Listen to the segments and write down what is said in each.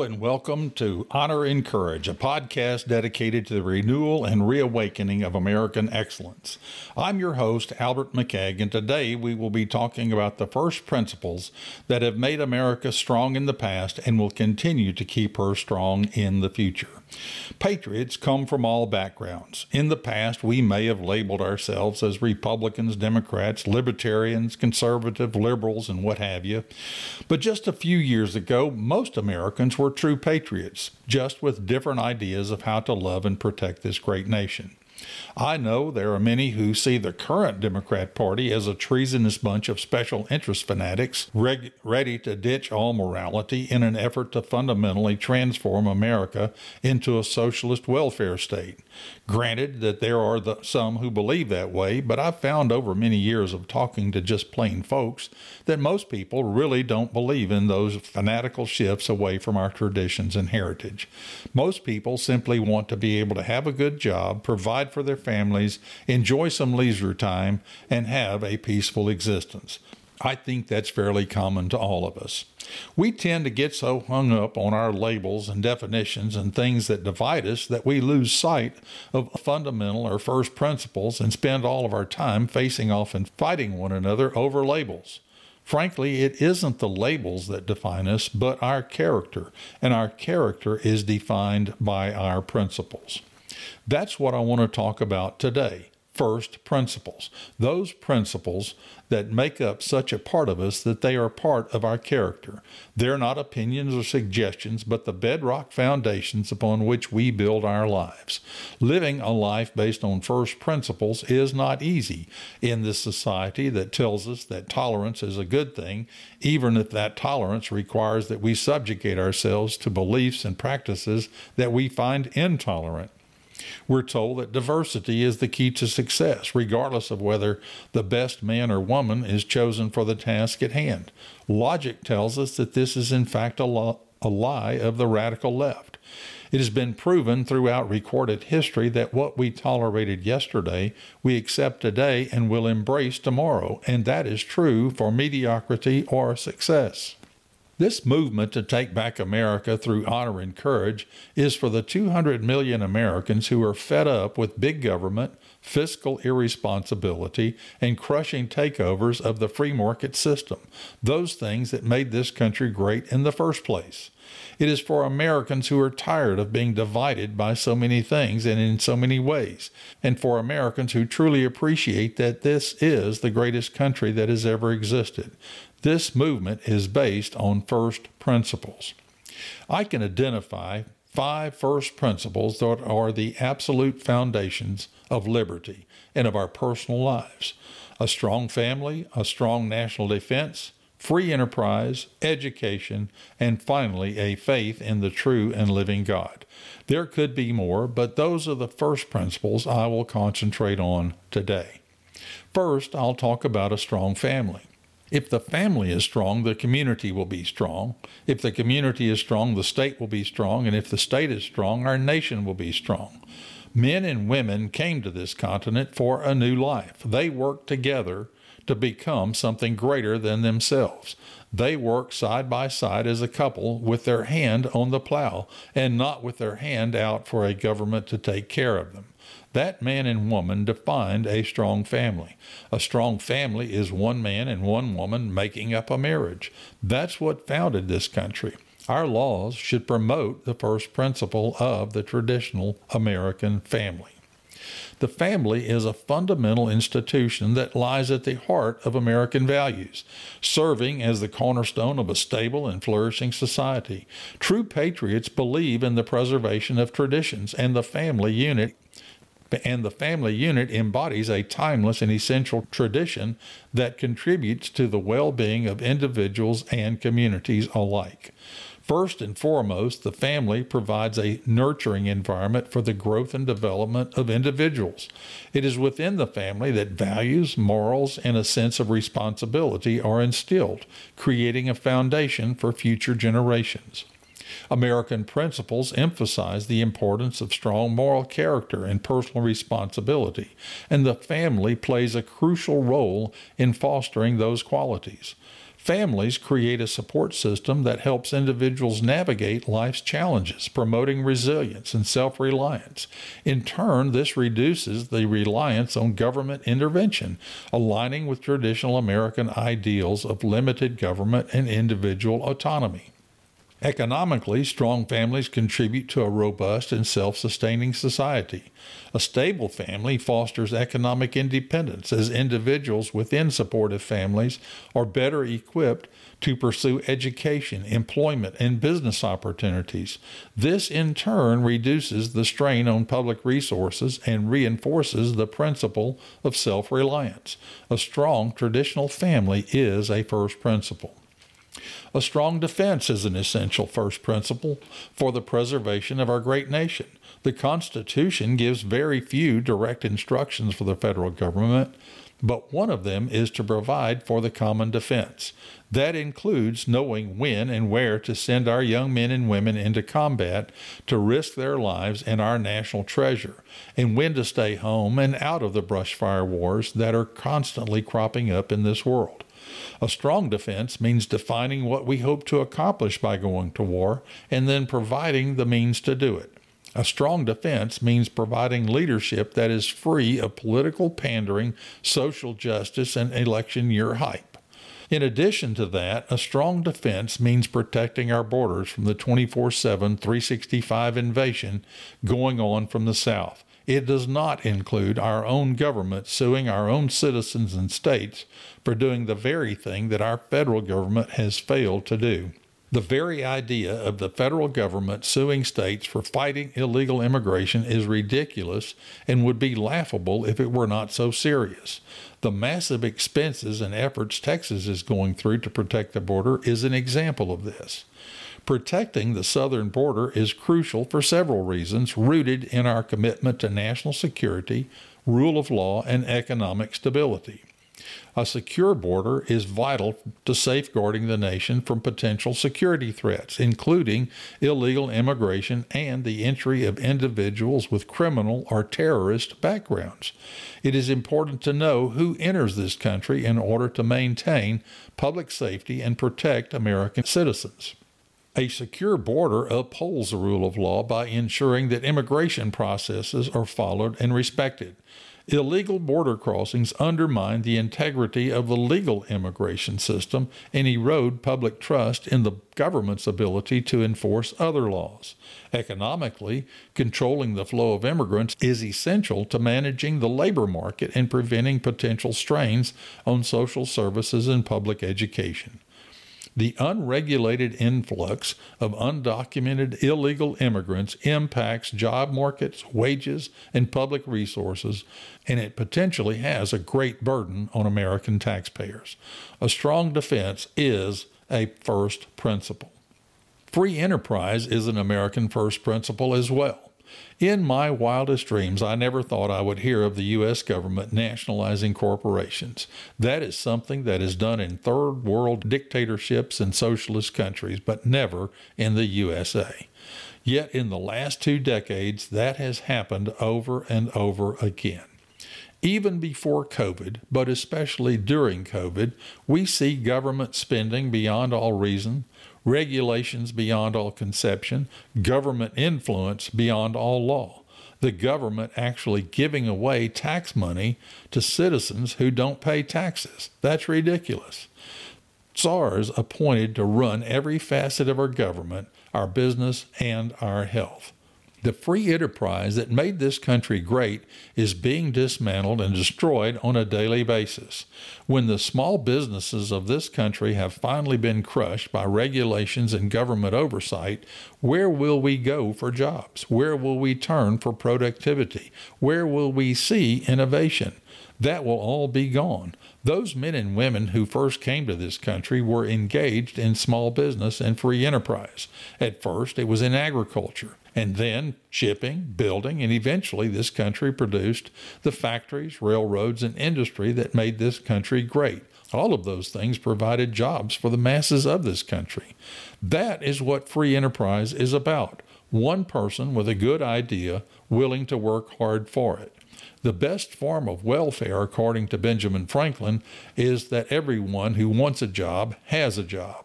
And welcome to Honor and Courage, a podcast dedicated to the renewal and reawakening of American excellence. I'm your host, Albert McKeag, and today we will be talking about the first principles that have made America strong in the past and will continue to keep her strong in the future. Patriots come from all backgrounds. In the past, we may have labeled ourselves as Republicans, Democrats, Libertarians, Conservative, Liberals, and what have you. But just a few years ago, most Americans were true patriots, just with different ideas of how to love and protect this great nation. I know there are many who see the current Democrat Party as a treasonous bunch of special interest fanatics reg- ready to ditch all morality in an effort to fundamentally transform America into a socialist welfare state. Granted that there are the, some who believe that way, but I've found over many years of talking to just plain folks that most people really don't believe in those fanatical shifts away from our traditions and heritage. Most people simply want to be able to have a good job, provide for their families, enjoy some leisure time, and have a peaceful existence. I think that's fairly common to all of us. We tend to get so hung up on our labels and definitions and things that divide us that we lose sight of fundamental or first principles and spend all of our time facing off and fighting one another over labels. Frankly, it isn't the labels that define us, but our character, and our character is defined by our principles. That's what I want to talk about today first principles. Those principles that make up such a part of us that they are part of our character. They're not opinions or suggestions, but the bedrock foundations upon which we build our lives. Living a life based on first principles is not easy in this society that tells us that tolerance is a good thing, even if that tolerance requires that we subjugate ourselves to beliefs and practices that we find intolerant. We're told that diversity is the key to success, regardless of whether the best man or woman is chosen for the task at hand. Logic tells us that this is, in fact, a, lo- a lie of the radical left. It has been proven throughout recorded history that what we tolerated yesterday, we accept today and will embrace tomorrow, and that is true for mediocrity or success. This movement to take back America through honor and courage is for the 200 million Americans who are fed up with big government, fiscal irresponsibility, and crushing takeovers of the free market system, those things that made this country great in the first place. It is for Americans who are tired of being divided by so many things and in so many ways, and for Americans who truly appreciate that this is the greatest country that has ever existed. This movement is based on first principles. I can identify five first principles that are the absolute foundations of liberty and of our personal lives a strong family, a strong national defense, free enterprise, education, and finally a faith in the true and living God. There could be more, but those are the first principles I will concentrate on today. First, I'll talk about a strong family. If the family is strong, the community will be strong. If the community is strong, the state will be strong. And if the state is strong, our nation will be strong. Men and women came to this continent for a new life. They worked together to become something greater than themselves. They work side by side as a couple with their hand on the plow and not with their hand out for a government to take care of them. That man and woman defined a strong family. A strong family is one man and one woman making up a marriage. That's what founded this country. Our laws should promote the first principle of the traditional American family. The family is a fundamental institution that lies at the heart of American values, serving as the cornerstone of a stable and flourishing society. True patriots believe in the preservation of traditions, and the family unit and the family unit embodies a timeless and essential tradition that contributes to the well being of individuals and communities alike. First and foremost, the family provides a nurturing environment for the growth and development of individuals. It is within the family that values, morals, and a sense of responsibility are instilled, creating a foundation for future generations. American principles emphasize the importance of strong moral character and personal responsibility, and the family plays a crucial role in fostering those qualities. Families create a support system that helps individuals navigate life's challenges, promoting resilience and self reliance. In turn, this reduces the reliance on government intervention, aligning with traditional American ideals of limited government and individual autonomy. Economically, strong families contribute to a robust and self sustaining society. A stable family fosters economic independence as individuals within supportive families are better equipped to pursue education, employment, and business opportunities. This, in turn, reduces the strain on public resources and reinforces the principle of self reliance. A strong traditional family is a first principle. A strong defense is an essential first principle for the preservation of our great nation. The Constitution gives very few direct instructions for the federal government, but one of them is to provide for the common defense. That includes knowing when and where to send our young men and women into combat to risk their lives and our national treasure, and when to stay home and out of the brush fire wars that are constantly cropping up in this world. A strong defense means defining what we hope to accomplish by going to war and then providing the means to do it. A strong defense means providing leadership that is free of political pandering, social justice, and election year hype. In addition to that, a strong defense means protecting our borders from the 24 7, 365 invasion going on from the South. It does not include our own government suing our own citizens and states for doing the very thing that our federal government has failed to do. The very idea of the federal government suing states for fighting illegal immigration is ridiculous and would be laughable if it were not so serious. The massive expenses and efforts Texas is going through to protect the border is an example of this. Protecting the southern border is crucial for several reasons, rooted in our commitment to national security, rule of law, and economic stability. A secure border is vital to safeguarding the nation from potential security threats, including illegal immigration and the entry of individuals with criminal or terrorist backgrounds. It is important to know who enters this country in order to maintain public safety and protect American citizens. A secure border upholds the rule of law by ensuring that immigration processes are followed and respected. Illegal border crossings undermine the integrity of the legal immigration system and erode public trust in the government's ability to enforce other laws. Economically, controlling the flow of immigrants is essential to managing the labor market and preventing potential strains on social services and public education. The unregulated influx of undocumented illegal immigrants impacts job markets, wages, and public resources, and it potentially has a great burden on American taxpayers. A strong defense is a first principle. Free enterprise is an American first principle as well. In my wildest dreams, I never thought I would hear of the U.S. government nationalizing corporations. That is something that is done in third world dictatorships and socialist countries, but never in the USA. Yet in the last two decades, that has happened over and over again. Even before COVID, but especially during COVID, we see government spending beyond all reason, regulations beyond all conception, government influence beyond all law. The government actually giving away tax money to citizens who don't pay taxes. That's ridiculous. Czars appointed to run every facet of our government, our business, and our health. The free enterprise that made this country great is being dismantled and destroyed on a daily basis. When the small businesses of this country have finally been crushed by regulations and government oversight, where will we go for jobs? Where will we turn for productivity? Where will we see innovation? That will all be gone. Those men and women who first came to this country were engaged in small business and free enterprise. At first, it was in agriculture and then shipping, building, and eventually this country produced the factories, railroads, and industry that made this country great. All of those things provided jobs for the masses of this country. That is what free enterprise is about. One person with a good idea willing to work hard for it. The best form of welfare, according to Benjamin Franklin, is that everyone who wants a job has a job.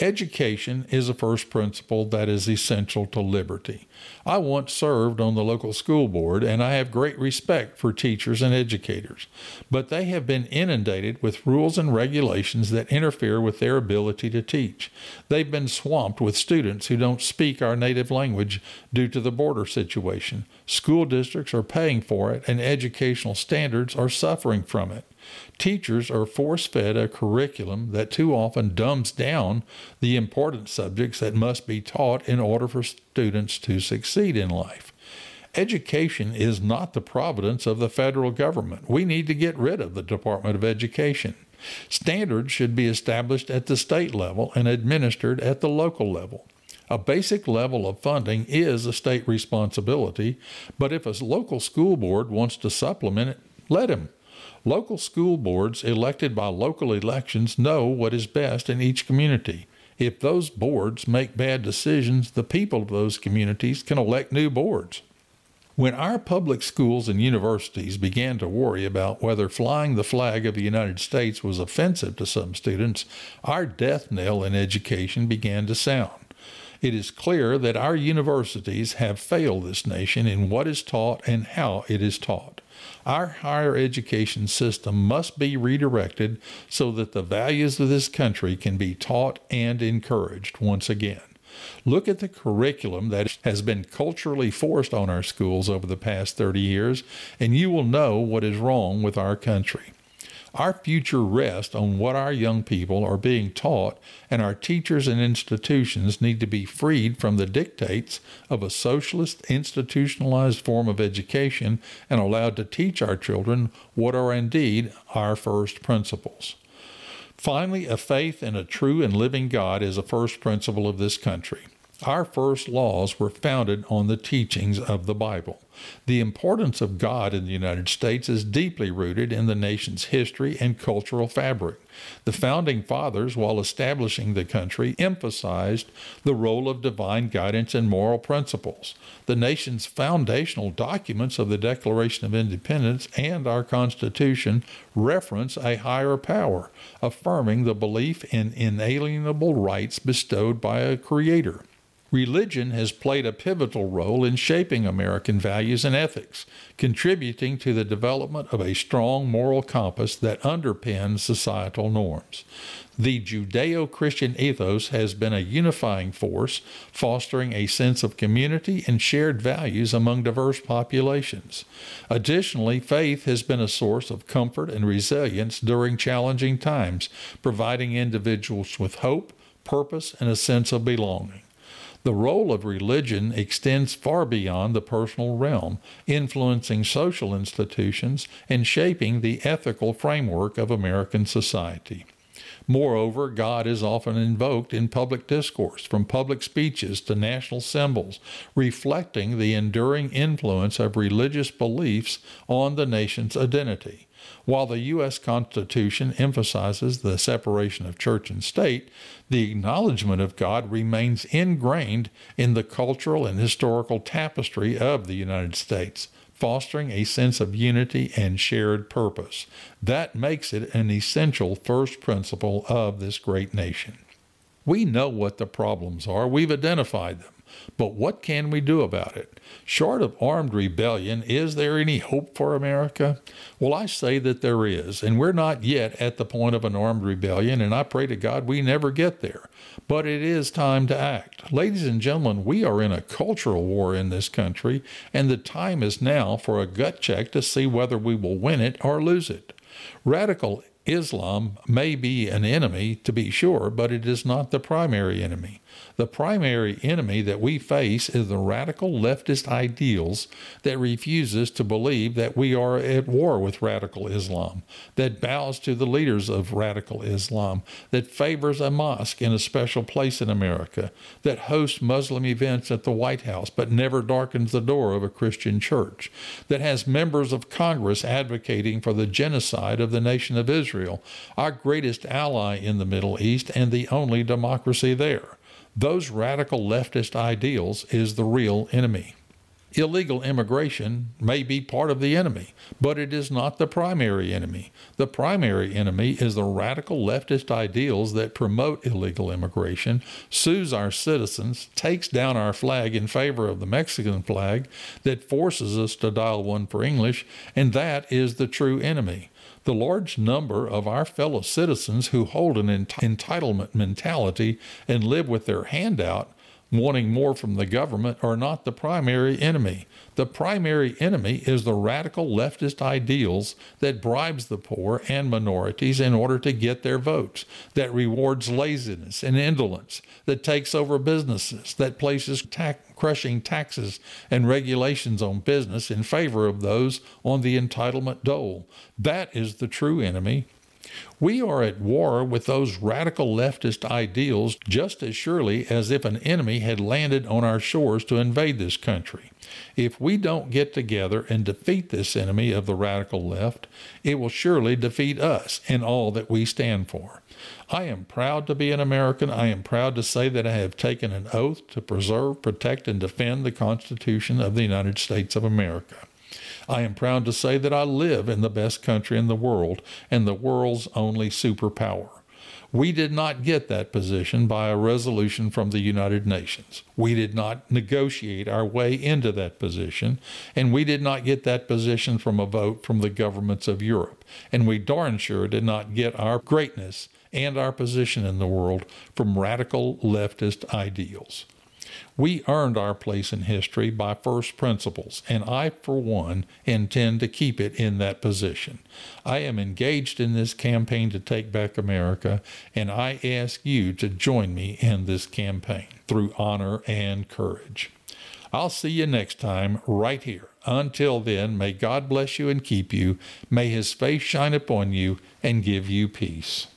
Education is a first principle that is essential to liberty. I once served on the local school board and I have great respect for teachers and educators, but they have been inundated with rules and regulations that interfere with their ability to teach. They've been swamped with students who don't speak our native language due to the border situation. School districts are paying for it and educational standards are suffering from it. Teachers are force fed a curriculum that too often dumbs down the important subjects that must be taught in order for students to succeed in life. Education is not the providence of the federal government. We need to get rid of the Department of Education. Standards should be established at the state level and administered at the local level. A basic level of funding is a state responsibility, but if a local school board wants to supplement it, let him. Local school boards elected by local elections know what is best in each community. If those boards make bad decisions, the people of those communities can elect new boards. When our public schools and universities began to worry about whether flying the flag of the United States was offensive to some students, our death knell in education began to sound. It is clear that our universities have failed this nation in what is taught and how it is taught. Our higher education system must be redirected so that the values of this country can be taught and encouraged once again. Look at the curriculum that has been culturally forced on our schools over the past 30 years, and you will know what is wrong with our country. Our future rests on what our young people are being taught, and our teachers and institutions need to be freed from the dictates of a socialist institutionalized form of education and allowed to teach our children what are indeed our first principles. Finally, a faith in a true and living God is a first principle of this country. Our first laws were founded on the teachings of the Bible. The importance of God in the United States is deeply rooted in the nation's history and cultural fabric. The founding fathers, while establishing the country, emphasized the role of divine guidance and moral principles. The nation's foundational documents of the Declaration of Independence and our Constitution reference a higher power, affirming the belief in inalienable rights bestowed by a Creator. Religion has played a pivotal role in shaping American values and ethics, contributing to the development of a strong moral compass that underpins societal norms. The Judeo Christian ethos has been a unifying force, fostering a sense of community and shared values among diverse populations. Additionally, faith has been a source of comfort and resilience during challenging times, providing individuals with hope, purpose, and a sense of belonging. The role of religion extends far beyond the personal realm, influencing social institutions and shaping the ethical framework of American society. Moreover, God is often invoked in public discourse, from public speeches to national symbols, reflecting the enduring influence of religious beliefs on the nation's identity. While the U.S. Constitution emphasizes the separation of church and state, the acknowledgement of God remains ingrained in the cultural and historical tapestry of the United States, fostering a sense of unity and shared purpose. That makes it an essential first principle of this great nation. We know what the problems are, we've identified them. But what can we do about it? Short of armed rebellion, is there any hope for America? Well, I say that there is, and we're not yet at the point of an armed rebellion, and I pray to God we never get there. But it is time to act. Ladies and gentlemen, we are in a cultural war in this country, and the time is now for a gut check to see whether we will win it or lose it. Radical Islam may be an enemy, to be sure, but it is not the primary enemy. The primary enemy that we face is the radical leftist ideals that refuses to believe that we are at war with radical Islam, that bows to the leaders of radical Islam, that favors a mosque in a special place in America, that hosts Muslim events at the White House but never darkens the door of a Christian church, that has members of Congress advocating for the genocide of the nation of Israel our greatest ally in the Middle East and the only democracy there. Those radical leftist ideals is the real enemy. Illegal immigration may be part of the enemy, but it is not the primary enemy. The primary enemy is the radical leftist ideals that promote illegal immigration, sues our citizens, takes down our flag in favor of the Mexican flag, that forces us to dial one for English, and that is the true enemy. The large number of our fellow citizens who hold an ent- entitlement mentality and live with their hand out wanting more from the government are not the primary enemy. The primary enemy is the radical leftist ideals that bribes the poor and minorities in order to get their votes, that rewards laziness and indolence, that takes over businesses, that places crushing taxes and regulations on business in favor of those on the entitlement dole. That is the true enemy we are at war with those radical leftist ideals just as surely as if an enemy had landed on our shores to invade this country. If we don't get together and defeat this enemy of the radical left, it will surely defeat us and all that we stand for. I am proud to be an American. I am proud to say that I have taken an oath to preserve, protect, and defend the Constitution of the United States of America. I am proud to say that I live in the best country in the world and the world's only superpower. We did not get that position by a resolution from the United Nations. We did not negotiate our way into that position, and we did not get that position from a vote from the governments of Europe. And we darn sure did not get our greatness and our position in the world from radical leftist ideals. We earned our place in history by first principles, and I, for one, intend to keep it in that position. I am engaged in this campaign to take back America, and I ask you to join me in this campaign through honor and courage. I'll see you next time right here. Until then, may God bless you and keep you. May his face shine upon you and give you peace.